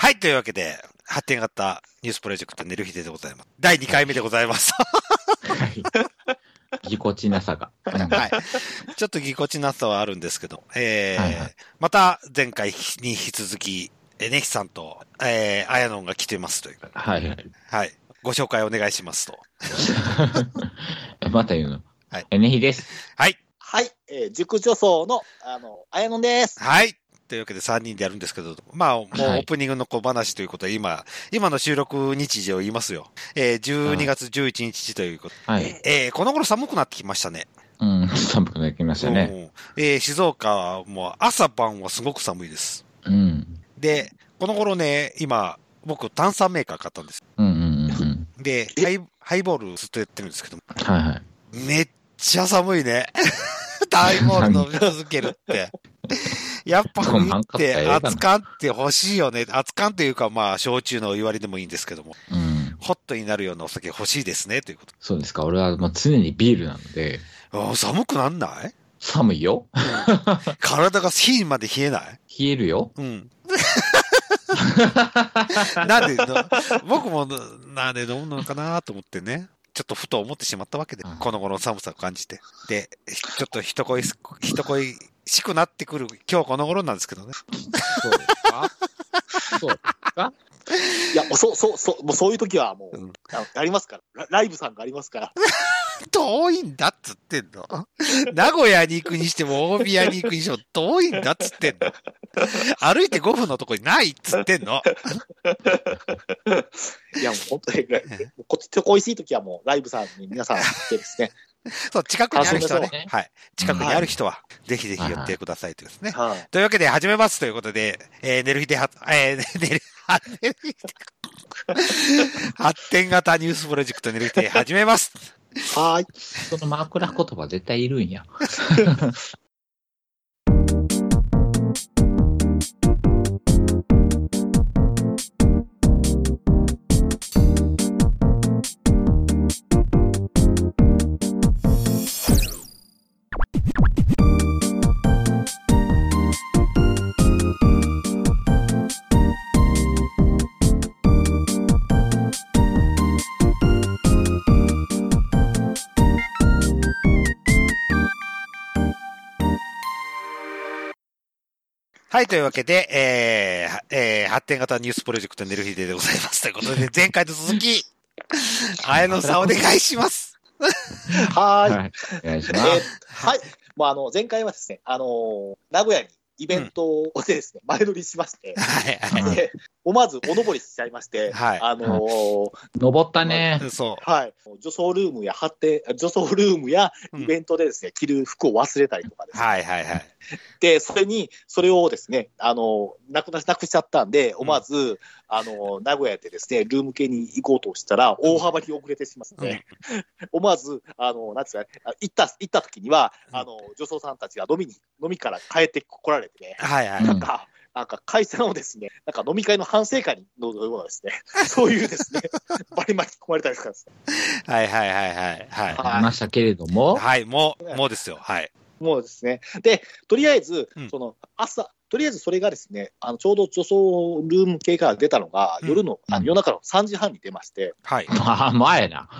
はい、というわけで、発展型ニュースプロジェクト寝る日でございます。第2回目でございます。はい。ぎこちなさが。うんはい。ちょっとぎこちなさはあるんですけど、えーはいはいまた前回に引き続き、えーネヒさんと、えー、あやのんが来てますという。はいはい。はい。ご紹介お願いしますと。また言うの？はい。えねひです。はい。はい、えー、塾女装の、あの、あやのんです。はい。というわけで3人でやるんですけど、まあ、もうオはいープニングの小話ということで、今、今の収録日時を言いますよ。えー、12月11日ということはい。で、えー、この頃寒くなってきましたね。うん、寒くなってきましたね。うんえー、静岡はもう朝晩はすごく寒いです。うん。で、この頃ね、今、僕炭酸メーカー買ったんです。うんうんうんうん。で、ハイハイボールずっとやってるんですけど、はいはい。めっちゃ寒いね。ハイボール飲み続けるって。やっぱ冬って熱燗って欲しいよね。熱燗というかまあ、焼酎の言われでもいいんですけども、うん。ホットになるようなお酒欲しいですね、ということ。そうですか。俺はもう常にビールなので、あー寒くなんない？寒いよ。体が火まで冷えない？冷えるよ。うん。なんでの、僕もなんで飲むのかなと思ってね。ちょっとふと思ってしまったわけで、うんこの頃の寒さを感じて。で、ちょっと人恋し、人恋しくなってくる今日この頃なんですけどね。そうですか？そうですか？いや、もうそう、そう、そう、もうそういう時はもう、うんありますからラ。ライブさんがありますから。遠いんだっつってんの？名古屋に行くにしても、大宮に行くにしても遠いんだっつってんの？歩いて5分のとこにないっつってんの？いや、もう本当に、こっちと恋しい時はもう、ライブさんに皆さん来てですね。そう、近くにある人はあそうです。ねはい。近くにある人は、ぜひぜひ寄ってくださいというですね。はい。というわけで始めますということで、えー、寝る日では、えー、寝る、は 寝る日で発展型ニュースプロジェクト寝る日で始めます。はい。その枕言葉絶対いるんや。はい、というわけで、えーはえー発展型ニュースプロジェクト寝る日でございます。ということで、前回と続き、あやのさんお願いします。はい。はい。お願いしえーます。はい。もうあの、前回はですね、あのー名古屋にイベントをでですね、前乗りしまして、はい、はで、思わずお登りしちゃいまして、はいあのー登ったね。い。そはい。女装ルームや発展、女装ルームやうんイベントでですね、着る服を忘れたりとかでう。すね。はい、はい、はい。で、それに、それをですね、あの、なくな、なくしちゃったんで、思わず、あの、名古屋でですね、ルーム系に行こうとしたら、大幅に遅れてしまって、思わず、あの、なんつうか行った、行った時には、うんあの、女装さんたちが飲みに、飲みから帰ってこられてね、はい、はい。うんなんか、なんか会社のですね、なんか飲み会の反省会のようなですね、そういうですね、バリ巻き込まれたりとかですね、はい、はい、はい、はい。はい。はいいましたけれども、はい、もう、もうですよ。はい。もうですね。で、とりあえずうん、その、朝、とりあえずそれがですね、あの、ちょうど女装ルーム系から出たのが、うん。夜の、あうん。の夜中の3時半に出まして、はい。まあ、前な。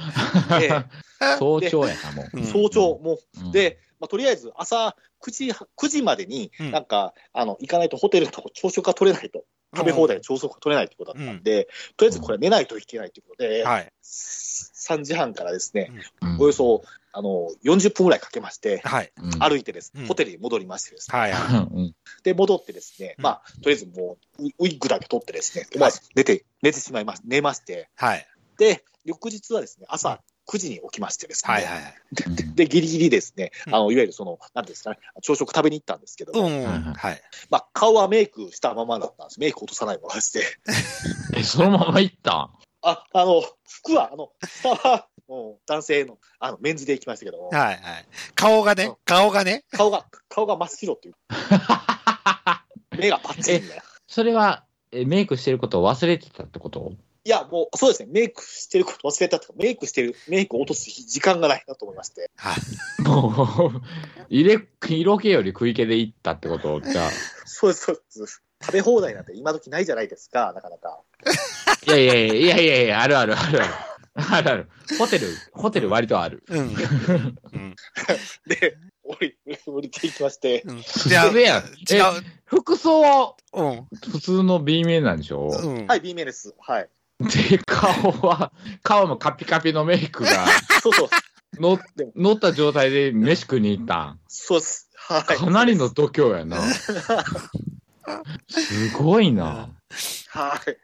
で 早朝やな、もう。うん。早朝、もう。ん。う、、で、まあ、とりあえず朝9時、9時までに、うん。なんか、あの、行かないとホテルのとこ朝食が取れないと、食べ放題で朝食が取れないってことだったんで、とりあえずこれ寝ないといけないということで、はい。3時半からですね、うん。およそ、あの、40分ぐらいかけまして、はい。うん歩いてですね、うんホテルに戻りましてですね、はい。で、戻ってですね、うんまあ、とりあえずもう、ウウィッグだけ取ってですね、思わず寝て、寝てしまいまし寝まして、はい。で、翌日はですね、朝9時に起きましてですね、はい。はい。でで、ギリギリですね、うんあの、いわゆるその、なんですかね、朝食食べに行ったんですけども、うん。はいはい。まあ、顔はメイクしたままだったんです。メイク落とさないままでして。え、そのまま行ったん？あ、あの、服は、あの、下は、男性の、あの、メンズで行きましたけども、はい。はい。顔がね、顔がね。顔が、顔が真っ白っていう。目がパッチリみたいな。それは、えメイクしてることを忘れてたってこと？いや、もう、そうですね、メイクしてること忘れたとか、メイクしてる、メイクを落とす時間がないなと思いまして。はい。もう、入れ、色気より食い気で行ったってこと？じゃあ、そうです、そうです。食べ放題なんて今時ないじゃないですか、なかなか。いやいやいやいやいやいや、あるあるあるある。あるある。ホテル、ホテル割とある。うん。うん。で、降り、降りていきまして、うん。じゃあ、やん。違え、う。服装は？うん。普通の B 面なんでしょ？うん。はい、B 面です。はい。で、顔は、顔もカピカピのメイクが そうそう、乗乗った状態で飯食いに行ったん。そうです。はい。かなりの度胸やな。すごいな。はい。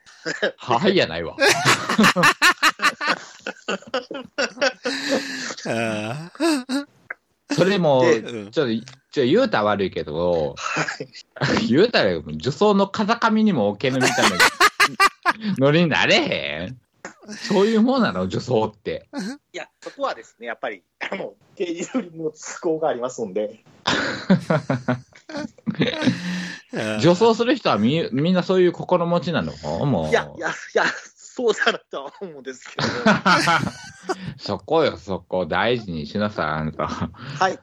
はいやないわ。あ それも、でーうんちょっと、ちょ言うたら悪いけど、はい。言うたら女装の風上にも置けるみたいな ノリになれへんそういうもんなの女装って。いや、そこはですね、やっぱり、あの、刑事ルーリングの都合がありますんで、う ん女装する人はみみんなそういう心持ちなの？もう。いや、いや、いや、そうじゃなとは思うんですけど、そこよ、そこ。大事にしなさい、あなさいはい。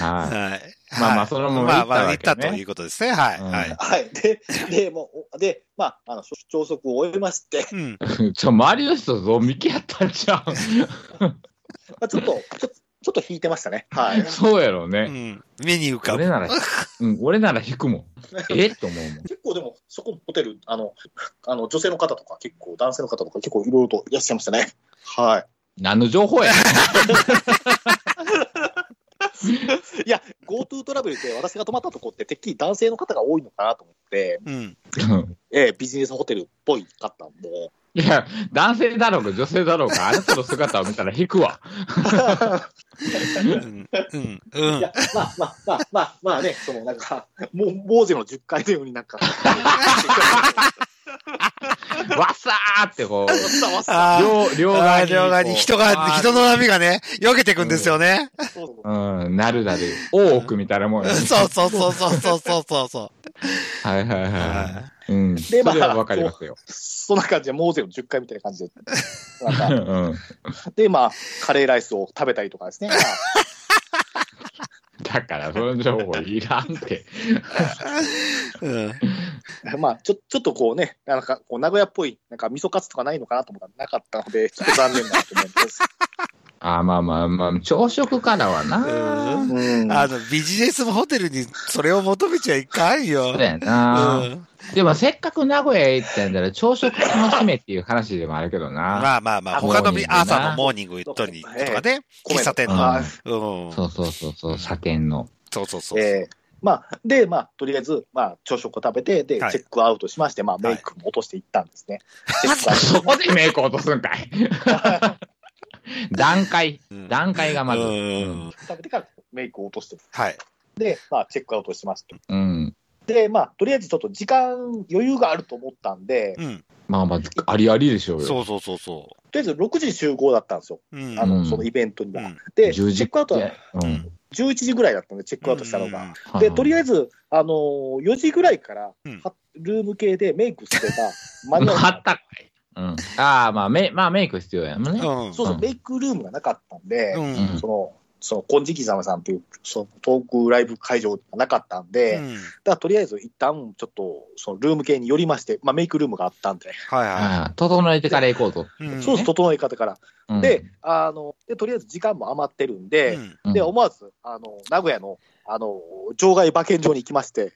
はい。まあまあそれもまあまあ、言ったわけね言ったということですね。はい。うんはい。はい。で、で、もう、で、まあ、あの、朝食を終えまして、うん。ちょ、周りの人、ゾンビキやったんちゃまあ、ちょっと、ちょっと、ちょっと引いてましたね。はい。うそうやろううね。ん。目に浮かぶ。俺なら、うん、俺なら引くもん。え？と思うもん。結構でも、そこのホテル、あの、あの、女性の方とか、結構、男性の方とか、結構いろいろといらっしゃいましたね。はい。何の情報や いや、GoTo トラベルで私が泊まったとこって、てっきり男性の方が多いのかなと思って、うん。ええビジネスホテルっぽいかったんで、いや、男性だろうが女性だろうが、あなたの姿を見たら引くわ。うん。うん。うんいや、まあまあまあまあまあね、そのなんか、もう、モーゼの10回のようになんか、わさーってこう。両、両側に。両側に人が、人の波がね、避けていくんですよね。そうそううん、なるだで、大奥みたいなもんやねそうそうそうそうそうそうそうそはいはいはいははい。うん。でそまあわかりますよ。そんな感じで、モーゼの10回みたいな感じで、なんうか、ん。で、まあ、カレーライスを食べたりとかですね。だから、その情報いらんって。うん。まあ、ちょ、ちょっとこうね、なんか、こう、名古屋っぽい、なんか、味噌カツとかないのかなと思ったらなかったので、ちょっと残念だなと思います。あまあまあまあ、朝食からはな。あの、ビジネスホテルにそれを求めちゃいかんよ。そうやうな。ん。でも、せっかく名古屋へ行ったんだら、朝食楽しめっていう話でもあるけどな。まあまあまあ、あ他の朝のモーニング取りにとかね、米喫茶店の。そうそうそうそう、車検の。そうそうそう。えーまあ、で、まあ、とりあえず、まあ、朝食を食べて、で、はいチェックアウトしまして、まあ、メイクも落としていったんですね。そこでメイク落とすんかい。段階うん。段階がまず。食べてからメイクを落として、はい。で、まあ、チェックアウトしまして。うん。で、まあ、とりあえずちょっと時間、余裕があると思ったんで、とうん。まあまあ、ありありでしょうよ。そうそうそうそりあえず6時集合だったんですよ。う。うん。あの、うんそのイベントには。うんで、10チェ時ックアウトはうん。11時ぐらいだったんで、チェックアウトしたのが。うんで、とりあえず、あのー4時ぐらいから、うんはルーム系でメイクすれば、間に合った。うん。ああ、まあ、メまあ、メイク必要やもんね。うん。そうそう、うんメイクルームがなかったんで、うん。その、その、金色様さんという、その、トークライブ会場がなかったんで、だかうんらとりあえず一旦、ちょっと、その、ルーム系に寄りまして、まあ、メイクルームがあったんで、はいはああ整えてから行こうと。い。うんそうです、整え方から。うんで、あの、で、とりあえず時間も余ってるんで、で、思わず、あの、名古屋の、あの、場外馬券場に行きまして。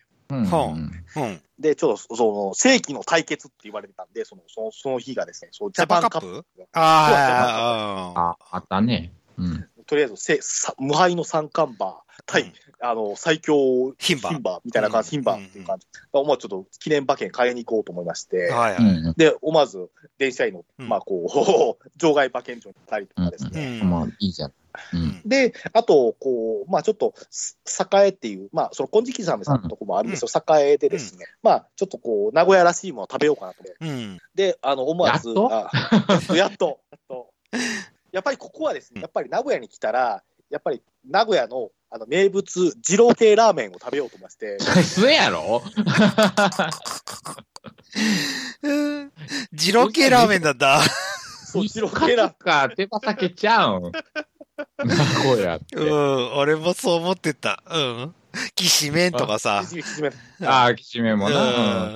で、ちょっと、その、世紀の対決って言われてたんで、その、その、その日がですね、その、ジャパンカップ？ああ、あ、あったね。うん。とりあえずせさ、無敗の三冠馬対、うんあの、最強牝馬みたいな感じ、うん牝馬っていう感じ。思わずちょっと記念馬券買いに行こうと思いまして、はいはい。うん。で、思わず電車に乗って、うんまあこう、場外馬券場に行ったりとかですうね。ん。まあ、いいじゃん。うん。で、あと、こう、まあちょっと、す栄っていう、まあその金色さんさんのとこもあるんですよ、栄でですね、まあちょっとこう、名古屋らしいものを食べようかなと思って。うん。で、あの、思わず、やっと？あやっと、やっと。やっぱりここはですね、やっぱり名古屋に来たら、やっぱり名古屋のあの名物、二郎系ラーメンを食べようと思いまして、それやろ？うん二郎系ラーメンなんだ。そう、二郎系ラーメン。か、手羽先ちゃうん？名古屋って。うん。俺もそう思ってた。うん。きしめんとかさ。ああ、きしめんもな。う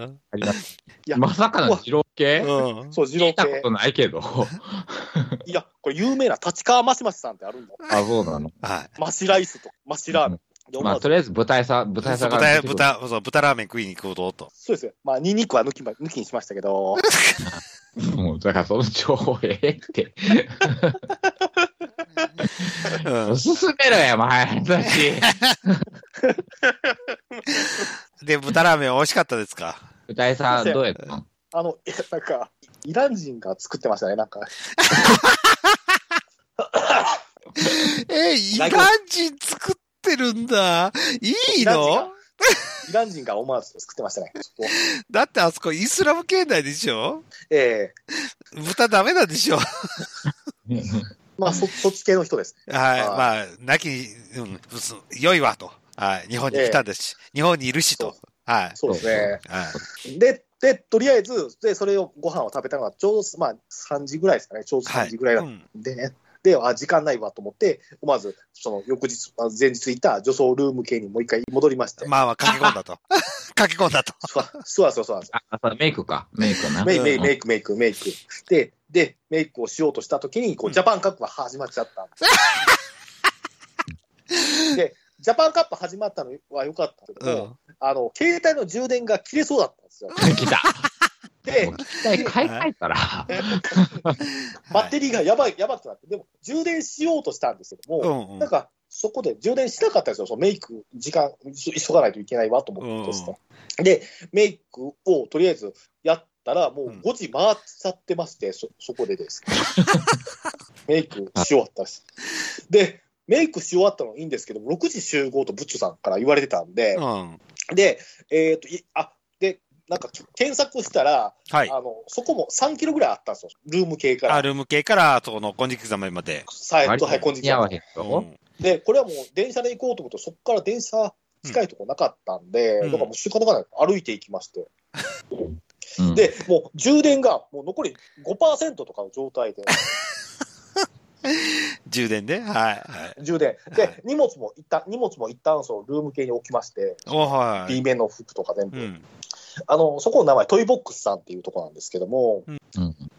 んありますいやまさかの二郎系？うん。そう、二郎系聞いたこ。とないけど。いや、これ有名な立川マシマシさんってあるんだ。あ、そうなの？はい。マシライスとか、マシラーメン。でまあ、とりあえず豚屋さん、豚屋さんが豚。豚、そう、豚ラーメン食いに行こうとと。そうですよ。まあ、ニンニクは抜きま、抜きにしましたけど、もう、だからその情報ええって。うん。進めろや、前話。で、豚ラーメン美味しかったですか？豚屋さん、どうやった？のあの、いやなんか、イラン人が作ってましたね、なんか。え、イラン人作ってるんだ。いいの？イラン人が思わず作ってましたね。だってあそこイスラム圏内でしょ？え豚ダメなんでしょ？え まあ、そ、そっち系の人です。はい。はいまあ、なきに、うん、す良いわと。はい。日本に来たんですし、日本にいるしと。はい。そうですね。はい。で、で、とりあえず、で、それをご飯を食べたのが、ちょうど、まあ、3時ぐらいですかね。ちょうど3時ぐらいだうんでね。で、あ、時間ないわと思って、思わず、その、翌日、あ前日いた女装ルーム系にもう一回戻りまして。まあまあ、駆け込んだと。駆け込んだと。そうそうそうそう。あ、あメイクか。メイクな。メイうんメイメイク、メイク、メイク。で、で、メイクをしようとしたときに、こう、ジャパンカップが始まっちゃったんです。で、ジャパンカップ始まったのは良かったけども、うん。あの、携帯の充電が切れそうだったんですよ。来た。でも買い替えたら。バッテリーがやばい、やばくなって、でも、充電しようとしたんですけども、うんうんなんか、そこで充電しなかったんですよ。そのメイク、時間、急がないといけないわと思ってですね。で、メイクをとりあえずやったら、もう5時回っちゃってまして、そ、そこでですね。メイクし終わったです。で、メイクし終わったのいいんですけども、6時集合とブッチョさんから言われてたんで、うん。で、えっ、と、いあ、で、なんか検索したら、はい。あの、そこも3キロぐらいあったんですよ。ルーム系から。あルーム系から、そこの金色ざめまで。はい、は似合わ。へんうと。んで、これはもう電車で行こうと思うと、そこから電車近いとこなかったんで、うんだからもう仕方がない。歩いていきまして。うん、で、もう充電がもう残り5%とかの状態で、充電で？はい。はい。充電。はいで、荷物も一旦、荷物も一旦そう、ルーム系に置きまして、おはい B 面の服とか全部。うん。あの、そこの名前、トイボックスさんっていうとこなんですけども、うん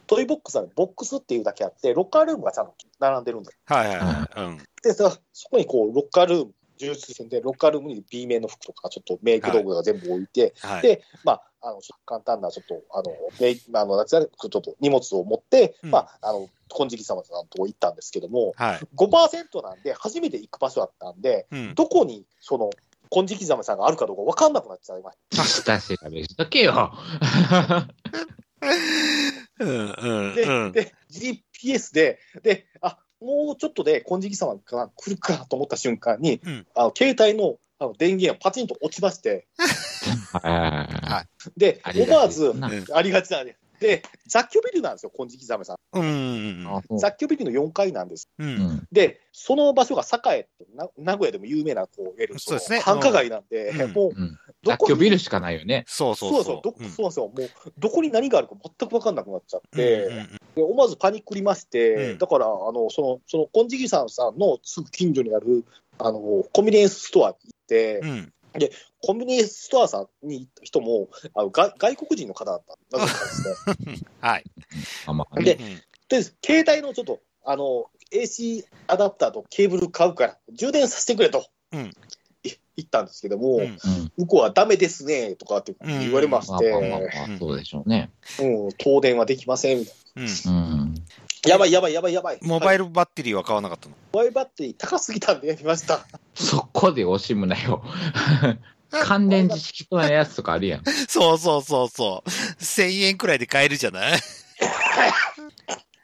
トイボックスさんにボックスっていうだけあって、ロッカールームがちゃんと並んでるんです。はいはいはい。うん。で、さそこにこう、ロッカールーム、充実線で、ロッカールームに B 面の服とか、ちょっとメイク道具が全部置いて、はい。で、まあ、あの、簡単な、ちょっと、あの、メイあの、夏やちょっと荷物を持って、うんまあ、あの、金色様さんのとこ行ったんですけども、はい。5%なんで、初めて行く場所だったんで、うん。どこに、その、金色様さんがあるかどうか分かんなくなっちゃいまし下調べしとけよ。うんうんた。で、うん。で、GPS で、で、あ、もうちょっとで金色様が来るかと思った瞬間に、うんあの、携帯の、あの電源がパチンと落ちまして、はで思わず、ありがちなんで雑居ビルなんですよ、金色ザメさん。うん。雑居ビルの4階なんです。う。うんん。で、その場所が栄ってな、名古屋でも有名な、こう、いわゆるそうですね繁華街なんで、うんもう、うん。どこに雑居ビルしかないよね。そうそそううそう、そう。どそうなんですよ。もう、どこに何があるか全く分かんなくなっちゃって、うんうんで思わずパニックりまして、うんだから、あの、その、その、金色さんさんのすぐ近所にある、あの、コンビニエンスストアに行って、うん。うん。コンビニエンスストアさんに行った人も、あの外外国人の方だったなぜかですね。はい。あまあ、でうんで、携帯のちょっと、あの、AC アダプターとケーブル買うから、充電させてくれと、うんい言ったんですけども、うん。うん。向こうはダメですね、とかって言われまして、まあまあまあまあ、そうでしょうね。うん、東電はできません、みたいうん。うん。な。やばいやばいやばいやばい。モバイル。ルバッテリーは買わなかったの？モバイルバッテリー高すぎたんでやりました。そこで惜しむなよ。関連知識とのやつとかあるやん。そうそうそうそう。1000円くらいで買えるじゃない？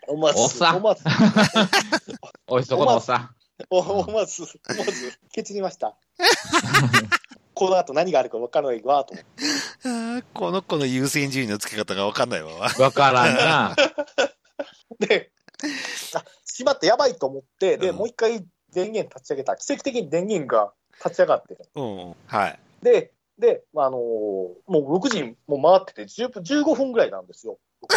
思わず、おっさん。思わず、おい、そこのおっさ思わず、思わず、ケチりました。この後何があるか分からないわ、と思って。この子の優先順位の付け方がわかんないわ。ん。わからんな。で、あ、しまってやばいと思って、で、うんもう一回電源立ち上げた。奇跡的に電源が立ち上がって。うん。はい。で、で、まああのーもう6時も回ってて10分、15分ぐらいなんですよ。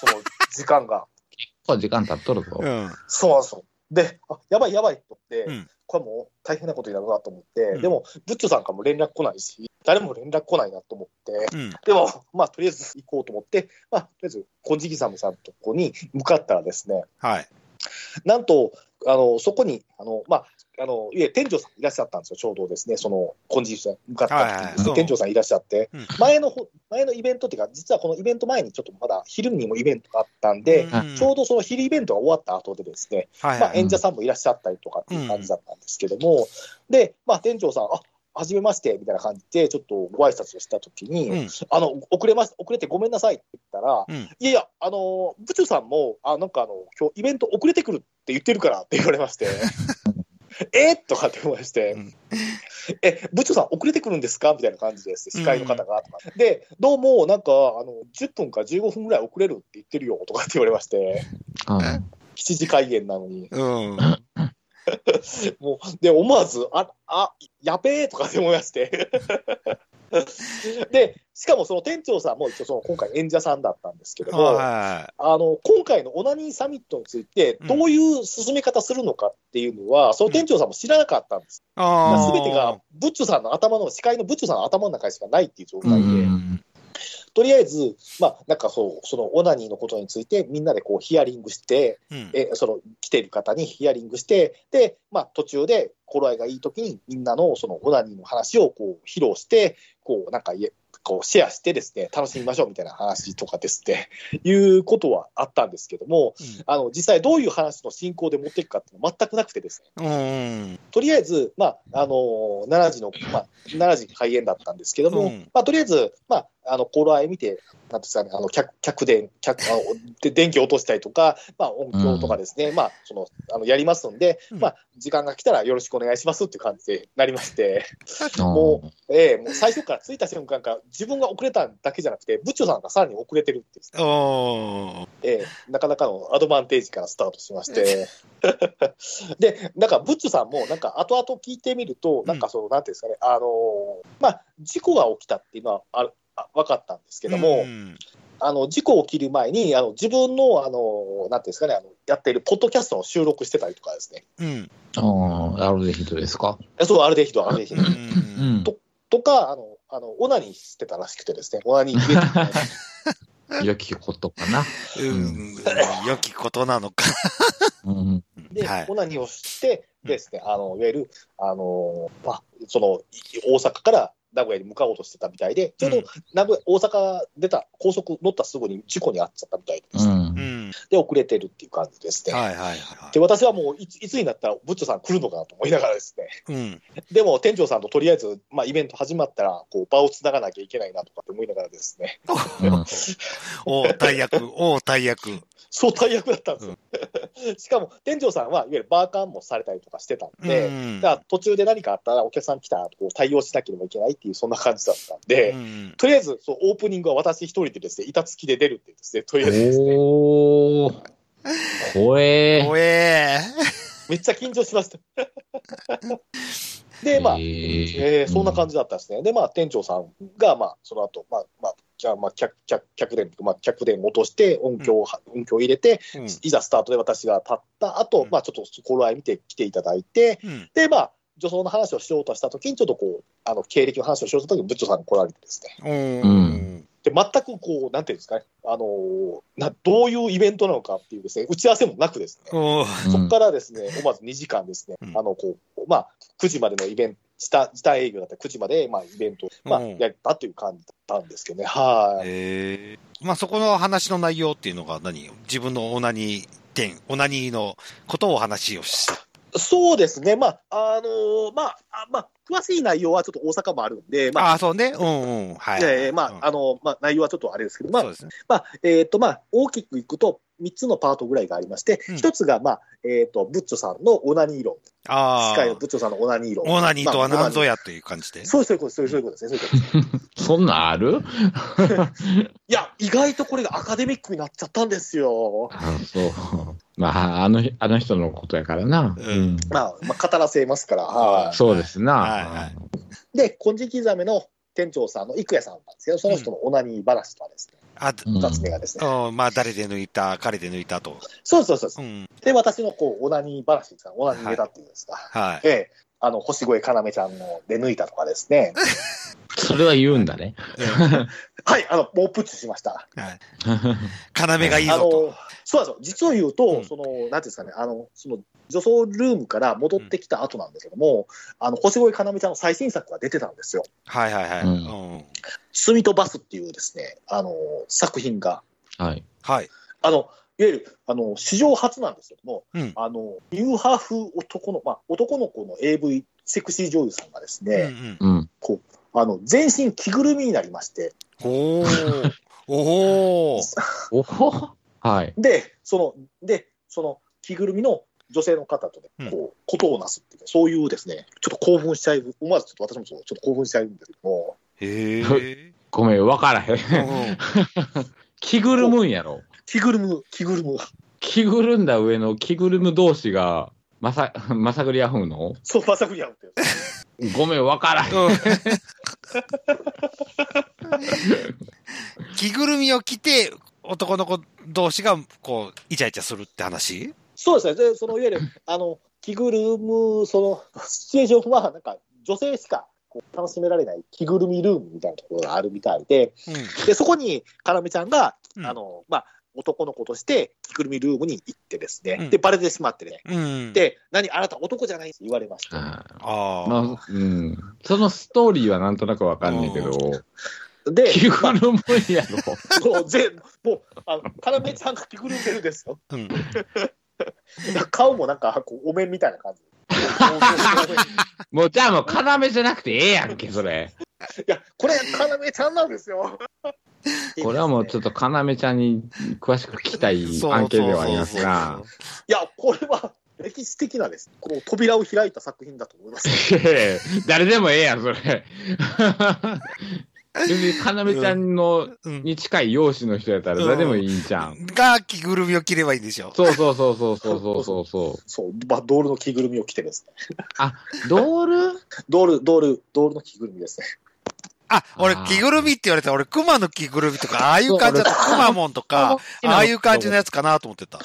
その時間が。結構時間経っとるぞ。うん。そうなんですよ。で、あ、やばいやばいと思って、うんこれもう大変なことになるなと思って、うんでも、ブッチョさんからも連絡来ないし、誰も連絡来ないなと思って、うん。でも、まあ、とりあえず行こうと思って、まあ、とりあえず、金色サムさんのとこに向かったらですね、はい。なんと、あの、そこに、あの、まあ、あの、いえ、店長さんいらっしゃったんですよ、ちょうどですね、その、金色さん向かった時に。店長さんいらっしゃって、うん。前のほ、前のイベントっていうか、実はこのイベント前にちょっとまだ昼にもイベントがあったんで、うん。ちょうどその昼イベントが終わった後でですね、はいま。演者さんもいらっしゃったりとかっていう感じだったんですけども、で、まあ、店長さん、あはじめましてみたいな感じで、ちょっとご挨拶をしたときに、うん。あの遅れます遅れてごめんなさいって言ったら、うん。いやいや、あの部長さんも、あなんかあの今日イベント遅れてくるって言ってるからって言われまして、えっとかって思いまして、うんえ、部長さん、遅れてくるんですか？みたいな感じです、司会の方がとか、で、どうも、なんかあの10分か15分ぐらい遅れるって言ってるよとかって言われまして、うん7時開演なのに。うん。もう、で、思わず、あ、あ、やべえとかって思いまして。で、しかもその店長さんも一応その今回演者さんだったんですけども、はあの、今回のオナニーサミットについて、どういう進め方するのかっていうのは、その店長さんも知らなかったんです。い。ああ。すべてが、ブッチョさんの頭の、司会のブッチョさんの頭の中にしかないっていう状う態で、んとりあえず、まあ、なんかそう、そのオナニーのことについて、みんなでこうヒアリングして、うん。えその来ている方にヒアリングして、で、まあ、途中で頃合いがいいときに、みんなのそのオナニーの話をこう披露して、こうなんかいえこうシェアしてですね、楽しみましょうみたいな話とかですって、いうことはあったんですけども、あの実際どういう話の進行で持っていくかっていうのは全くなくてですね、うん。とりあえず、まあ、あのー7時の、まあ、7時開演だったんですけども、うんまあ、とりあえず、まあ、あの、頃合い見て、なんですかね、あの、客、客電、客、あので電気を落としたりとか、まあ、音響とかですね、まあ、その、あの、やりますんで、うん。まあ、時間が来たらよろしくお願いしますっていう感じでなりまして、うん。もええもう最初から着いた瞬間から自分が遅れただけじゃなくて、部長さんがさらに遅れてるっていう。おー。ええなかなかのアドバンテージからスタートしまして、で、なんか、ブッチョさんも、なんか、後々聞いてみると、なんか、その、なんていうんですかね、あのーまあ、事故が起きたっていうのはあるあ分かったんですけども、んあの事故起きる前に、あの自分の、あのなんていうんですかねあの、やっているポッドキャストの収録してたりとかですね、うん。ああ、アルデヒドですか？えそう、アルデヒド、アルデヒド。うんうん。とか、あの、あのオナニーしてたらしくてですね、オナニー入れてた良きことかな？うん。良きことなのか。うん。で、はいオナニーをしてですね、あのいわゆる、あのまあ、そのい大阪から名古屋に向かおうとしてたみたいで、ちょうどうん名古屋大阪出た、高速乗ったすぐに事故に遭っちゃったみたいでですね、うんう。ん。で、遅れてるっていう感じですね。はいはいはいで、私はもういついつになったら、ブッチョさん来るのかなと思いながらですね、うん。でも店長さんととりあえず、まあ、イベント始まったら、こう場をつながなきゃいけないなとかって思いながらですね、う んおー大役、おー大役。そう大役だったんですよ。しかも、店長さんはいわゆるバーカンもされたりとかしてたんで、うんだから途中で何かあったらお客さん来たらこう対応しなければいけないっていう、そんな感じだったんで、うんとりあえずそうオープニングは私一人でですね、板付きで出るってですね、とりあえずですね、おー。怖え。おえめっちゃ緊張しました。で、まあ、ええーそんな感じ。じだったんですね。で、まあ、店長さんが、まあ、その後、まあ、まあまあ、客、客、客電、まあ、客電落として、音響を、音響を入れて、うん。いざスタートで私が立った後、うん。まあ、ちょっと頃合い見て来ていただいて、うん。で、まあ、女装の話をしようとしたときに、ちょっとこう、あの、経歴の話をしようとしたときに、ブッチョさんが来られてですね。うん。で、全くこう、なんていうんですかね、あのーな、どういうイベントなのかっていうですね、打ち合わせもなくですね、そこからですね、思わず2時間ですね、うん。あの、こう、まあ、9時までのイベント、時短時短営業だったら9時まで、まあ、イベントを、まあ、うんやったという感じだったんですけどね、はい。えーまあそこの話の内容っていうのが何？自分のオナニー点、オナニーのことをお話をした。そうですね、まあ、あのーまあ、あまあ、詳しい内容はちょっと大阪もあるんで、まあ、ああ、そうね。うんうん。はい。えーまあ、うんあの、まあ、内容はちょっとあれですけど、まあね。まあ、えっ、と、まあ、大きくいくと、3つのパートぐらいがありまして、うん一つが、まあ、えっ、と、ブッチョさんのオナニー論。あ司会のあ。ブッチョさんのオナニー論。オナニーとはまあ何ぞやという感じで？そうそういうことです、そういうことですね、そういうことです。そんなんある？いや、意外とこれがアカデミックになっちゃったんですよ。あそう。まあ、あの、あの人のことやからな。うんまあ、まあ、語らせますから。はい。そうですな。はいはで、金色刻めの店長さんの郁也さんなんですけど、その人のオナニー話とはですね、あ、二つ目がですね、うん、まあ、誰で抜いた、彼で抜いたと。そうそうそうそうう、ん。で、私のこう、オナニー話ですか、オナニーネタっていうんですか、はい。ええ、あの、星越かなめちゃんので抜いたとかですね、それは言うんだね。はい、あの、もうプッチしました。はい。要がいいあぞと。の、そうなんですよ。実を言うと、うんその、なんていうんですかね、あの、その、女装ルームから戻ってきた後なんですけども、あの、星越かなめちゃんの最新作が出てたんですよ。はいはいはい。ううんん。罪とバスっていうですね、あの、作品が、はい。はい。あの、いわゆる、あの、史上初なんですけども、うんあの、ニューハーフ男の、まあ、男の子の AV セクシー女優さんがですうんうね、ん。うん。あの、全身着ぐるみになりまして、おー。おー。おほはい。で、その、で、その着ぐるみの女性の方とね、うんこう、ことをなすっていう、そういうですね、ちょっと興奮しちゃい、思わずちょっと私もそうちょっと興奮しちゃうんですけども、へえ。ごめん、わからへん。うん 着ぐるむんやろ。着ぐるむ、着ぐるむ、着ぐるんだ上の着ぐるむ同士が、まさ、まさぐりあふんの？そう、まさくり合うって。ごめん、わからへん。うん 着ぐるみを着て、男の子同士が、こう、イチャイチャするって話？そうですね、で、そのいわゆる、あの、着ぐるむ、その、シチュエーションは、なんか、女性しかこう楽しめられない着ぐるみルームみたいなところがあるみたいで、うで、そこに、かなめちゃんが、ん。あの、まあ、男の子として着ぐるみルームに行ってですね、うん。で、バレてしまってね、うん。、で、何、あなた男じゃないって言われまして、ああまあ、うん。そのストーリーはなんとなくわかんねえけど、で、着ぐるむんやろ。そう、ぜもう、あの、かなめちゃんが着ぐるんでるんですよ。うん。顔もなんか、こうお面みたいな感じ。もうじゃあもう、要じゃなくてええやんけ、それ。いや、これ、かなめちゃんなんですよ。これはもうちょっと要ちゃんに詳しく聞きたい案件ではありますが。いや、これは歴史的なです。この扉を開いた作品だと思います。誰でもええやん、それ。別に、かなめちゃんの、に近い容姿の人やったら誰でもいいんじゃん。が、着ぐるみを着ればいいんでしょ。そうそうそうそうそうそうそう。そう、まあ、ドールの着ぐるみを着てですね。あ、ドール？ドール、ドール、ドールの着ぐるみですね。あ、俺、着ぐるみって言われたら、俺、熊の着ぐるみとか、ああいう感じだった。熊もんとか、ああいう感じのやつかなと思ってた。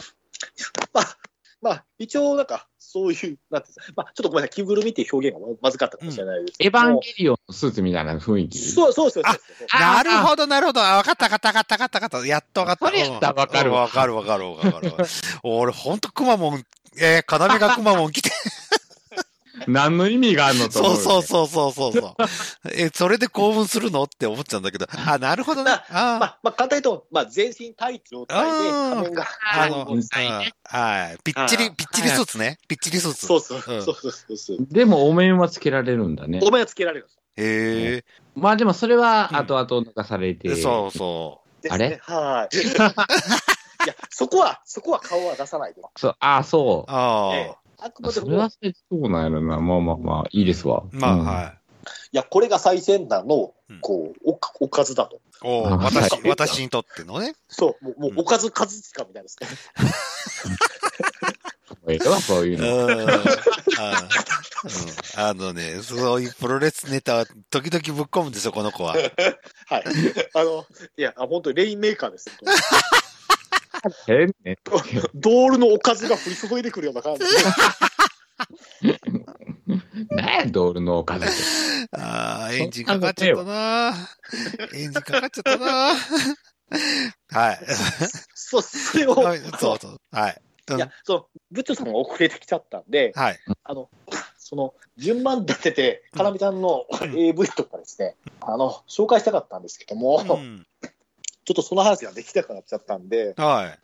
まあ、まあ、一応、なんか、そういう、なんていうんですかまあ、ちょっとごめんなさい、着ぐるみっていう表現がままずかったかもしれないですけエども。ヴァンゲリオンのスーツみたいな雰囲気。そうそうそうそうそう。あなるほど、なるほど。あ、わかった、わかった、わかった、わかった、わかった。やっとわかった。それやったらわかるわわかる、わかる、わかる。俺、ほんと、くまモン、えー、要がくまモン来て。何の意味があるのと思そうう。そうそうそうそうそう。え、それで興奮するのって思っちゃうんだけど。あ、なるほどね。あまあ、まあ、簡単に言うと、まあ、全身タイツ状態で、仮面が。あの、はい。ぴっちり、ぴっちりスーツね。ぴっちりスーツ。そうそう、うんそうそうそうそう。でもお面はつけられるんだね。お面はつけられるんですへまあでもそれうんは後々抜かされて。え。そうそですね。はい。いや、そこは、そこは顔は出さないで。そう、ああ、そうう。。あええあくあ。までもそれは、そうなんやろな。まあまあまあ、いいですわ。あ。まあ、うんはい。いや、これが最先端のうん、こう、おかおかずだと。おあ私、はい私にとってのね。そう、もう、もううんおかず数しかみたいですね。ええわ、そういううん。の。うんあのね、そういうプロレスネタは時々ぶっ込むんですよ、この子は。はい。あの、いや、あ本当にレインメーカーですよ。変ね。ドールのおかずが降り注いでくるような感じ。何や、ドールのお金って。ああ、エンジンかかっちゃったな。エンジンかかっちゃったな。はい。そう、それを、はいそうそう。はい。うんいや、その、ブッチョさんが遅れてきちゃったんで、はい。あの、その、順番立てて、うんかなみちゃんのうん AV とかですね、あの、紹介したかったんですけども、うんちょっとその話ができなくなっちゃったんで、はい。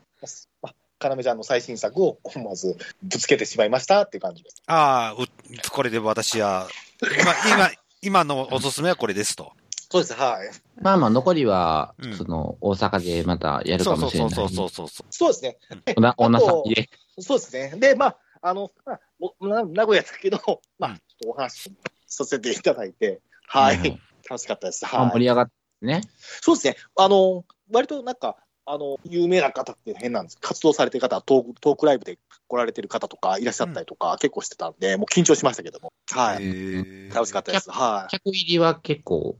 まかなめちゃんの最新作を思わずぶつけてしまいましたっていう感じです。ああ、うこれで私は、今、今、今のおすすめはこれですと。そうです、はい。まあまあ、残りはうん、その、大阪でまたやるそうそうかもしれない。そうそうそうそう。そうですね。おな、おなさきで。そうですね。で、まあ、あの、まあ、名古屋だけど、まあ、うんちょっとお話させていただいて、はい。うん楽しかったです。あはい。盛り上がってね。そうですね。あの、割となんか、あの、有名な方って変なんです活動されてる方、トークトークライブで来られてる方とかいらっしゃったりとか、結構してたんで、もう緊張しましたけども。はい。楽しかったです。はい。客入りは結構。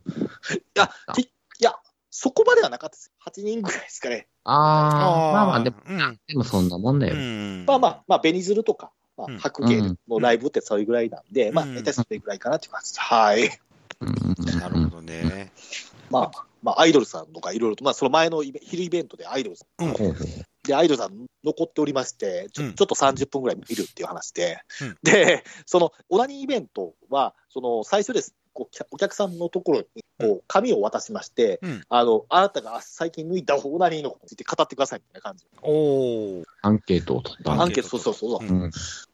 いや、きいや、そこまではなかったです。8人ぐらいですかね。ああ、まあまあ、でも、うん。でもそんなもんだよ。うんまあまあ、まあ、ベニズルとか、まあうん、白芸のライブってそれぐらいなんで、まあ、うん大体それぐらいかなっていう感じです。はい。なるほどね。まあ、まあ、アイドルさんとかいろいろと、まあ、その前のイベ昼イベントでアイドルさん、うん。で、アイドルさん残っておりまして、ちょ,、うん。ちょっと30分ぐらい見るっていう話で、うん。で、その、オナニーイベントは、その、最初です。こうお客さんのところに、こう、紙を渡しまして、うん。あの、あなたが最近抜いたオナニーのことについて語ってくださいみたいな感じ。おー。アンケートを取った。アンケート、そうそうそう。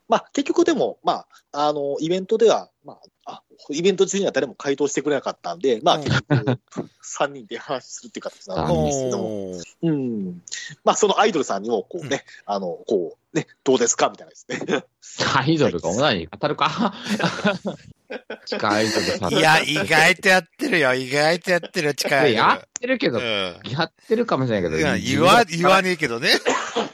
まあ、結局でも、まあ、あの、イベントでは、まあ、あ、イベント中には誰も回答してくれなかったんで、まあ、うん結局、3人で話するっていう形なんですけども、うん。まあ、そのアイドルさんにも、こうね、あの、こう、ね、どうですかみたいなですね。アイドルがオナニー語るか？地下アイドルさん。いや、意外とやってるよ。意外とやってるよ、近い。やってるけど、うん。やってるかもしれないけど。いや言わ、言わねえけどね。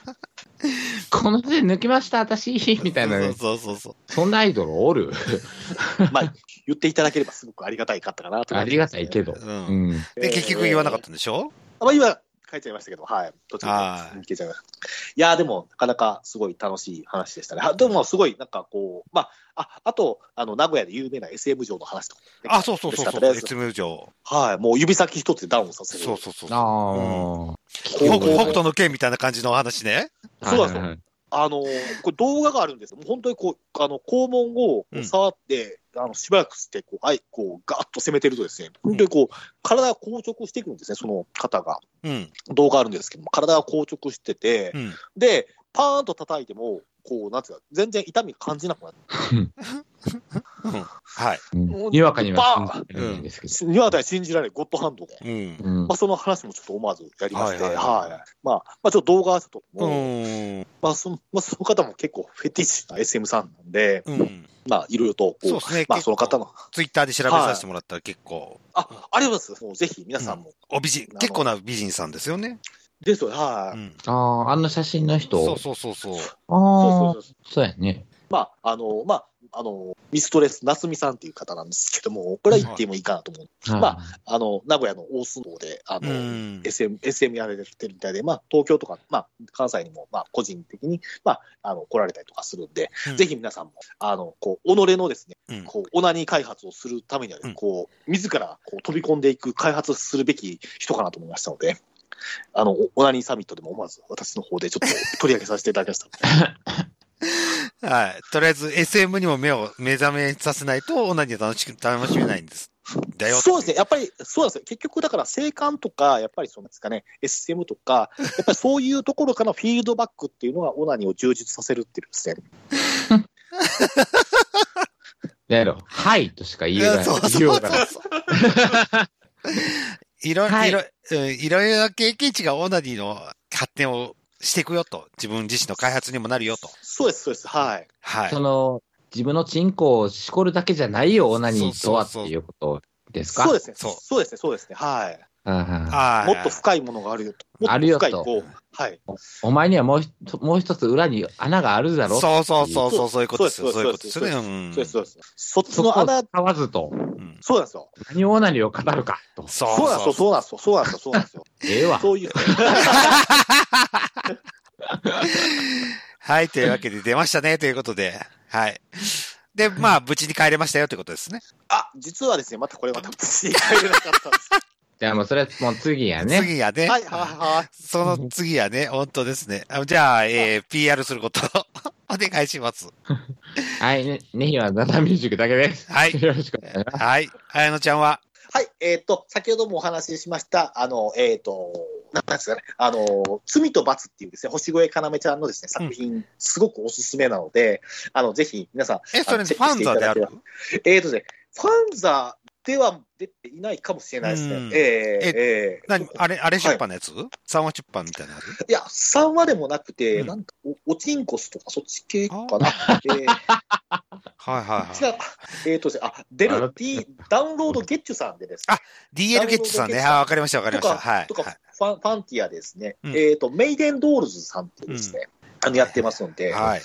この手抜きました、私 みたいな。そうそうそう。そんなアイドルおる？まあ、言っていただければすごくありがたいかったかなとありがたいけど。ど。う。うんん。で、結局言わなかったんでしょ？まあ、今、書いちゃいましたけど、はい。途中はいで消えちゃいました。いやー、でも、なかなかすごい楽しい話でしたね。はでも、すごい、なんかこう、まあ、あ、あと、あの、名古屋で有名な SM 城の話とか、ね。あ、そうそうそうそう。SM 上。はい。もう指先一つでダウンさせる。そうそうそう。ああ。北北斗の剣みたいな感じのお話ね。そうなんですよはいはいあのーこれ動画があるんですよ。もう本当にこう、あの、肛門を触って、あの、しばらくして、こう、あい、こう、ガーッと攻めてるとですね、本当にこう、体が硬直していくんですね、その方が。うん。動画あるんですけども、体が硬直してて、うん。で、パーンと叩いても、こう、なんつうか、全然痛み感じなくなる。うんはい。うんにわかには信じられないんですけど。にわかに信じられないゴッドハンドで。まあ、その話もちょっと思わずやりまして、はいはいはいはいまあ、まあ、ちょっと動画はちょっと、うん。まあその、まあ、その方も結構フェティッシュな SM さんなんで、うん。まあ、いろいろと、こう、そうですね。まあ、その方の、ツイッターで調べさせてもらったら結構、あ、ありがとうございます。もうぜひ皆さんも。お美人、結構な美人さんですよね。ですよ、はい、うん。ああ、あの写真の人？そうそうそうそう。あそうそうあ、そうやね。まあ、あの、まあ、あの、ミストレス、夏美さんっていう方なんですけども、これは言ってもいいかなと思う。はいまあの、名古屋の大須能で、あの、うん。SM、SM やられてるみたいで、まあ、東京とか、まあ、関西にも、まあ、個人的に、まあ、あの、来られたりとかするんで、うんぜひ皆さんも、あの、こう、己のですね、うんこう、オナニー開発をするためには、うんこう、自ら、こう、飛び込んでいく、開発するべき人かなと思いましたので、あの、オナニーサミットでも思わず私の方でちょっと取り上げさせていただきました。はい。とりあえず SM にも目を目覚めさせないと、オナニー楽しく、楽しめないんです。だよ。そうですね。やっぱり、そうなんですよ。結局、だから、性感とか、やっぱりそうなんですかね、SM とか、やっぱりそういうところからのフィードバックっていうのが、オナニーを充実させるっていうですね。やろ。はいとしか言えない。そうそうそうようがない。そう。いろ、はいいろ、うんいろいろな経験値がオナニーの発展をしていくよと。自分自身の開発にもなるよと。そうです、そうです。はい。はいそ。の、自分のチンコをしこるだけじゃないよ、オナニーとはっていうことですか？そうですね。そうそうですね、そうですね。はい。もっと深いものがあるよと。もっあるよと深い、こう、はい。お前にはもうもう一つ裏に穴があるだろそうそうそうそう、そういうことですよ。そういうことですよね。そううんそうです、そうです。そっちの穴、使わずと、うんそうなんですよ。何オナニーを語るかと。そうそうなんですよ、そうなんですよ、そうなんですよ、そうなんですよ。ええわ。そういう。はい、というわけで出ましたね、ということで。はい。で、まあ、無事に帰れましたよということですね。あ、実はですね、またこれまた無事に帰れなかったんです。じゃあもうそれもう次やね。次やね。はい、はい、はい。その次やね、本当ですね。あじゃあ、えー、PR すること、お願いします。はい、ね、ねひはダダミュージックだけです。はい。よろしくお願いします。はい。綾乃ちゃんは、はい、えっ、と、先ほどもお話ししました、あの、えっ、と、なんですかね、あの、罪と罰っていうですね、星越かなめちゃんのですね、作品、すごくおすすめなので、あの、ぜひ皆さん、え、それフあのチェックしていァンザである？えっ、とね、ファンザでは出ていないかもしれないですね。うん。えーえー何？あれ、あれ出版のやつ、三話出版みたいなやつ？いや、3話でもなくて、うん。なんかお、おちんこすとかそっち系かな。えーはいはいはい。違う、えっ、とですね、あ、出る D、ダウンロードゲッチュさんでですね、あ DL ゲッチさんね。あ、わかりましたわかりました。はい。とか、はい。ファン、ファンティアですね、うん。えっ、と、メイデンドールズさんってですね、あの、やってますので、はい。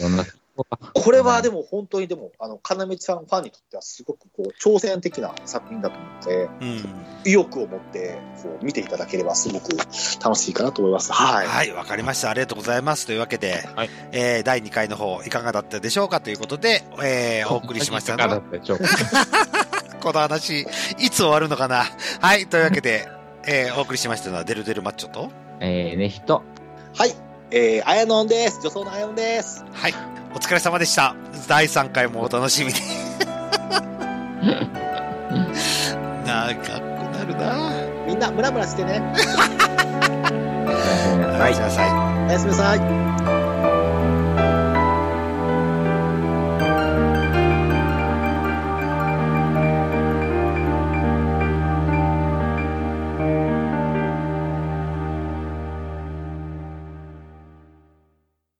これはでも本当にでも、あの、かなめちゃんファンにとってはすごくこう、挑戦的な作品だと思うので、うん。意欲を持って、こう、見ていただければすごく楽しいかなと思います。はい。はい、わかりました。ありがとうございます。というわけで、はいえー第2回の方、いかがだったでしょうかということで、えー お送りしましたのだはったでしょうか？この話、いつ終わるのかな？はい、というわけで、えーお送りしましたのは、デルデルマッチョと、えー、ね、人。はい。えー、あやのんです。女装のあやのんです。はい、お疲れ様でした。第3回もお楽しみに。長くなるなみんな、ムラムラしてね。おやすみなさいおやすみなさい。おやすみなさい。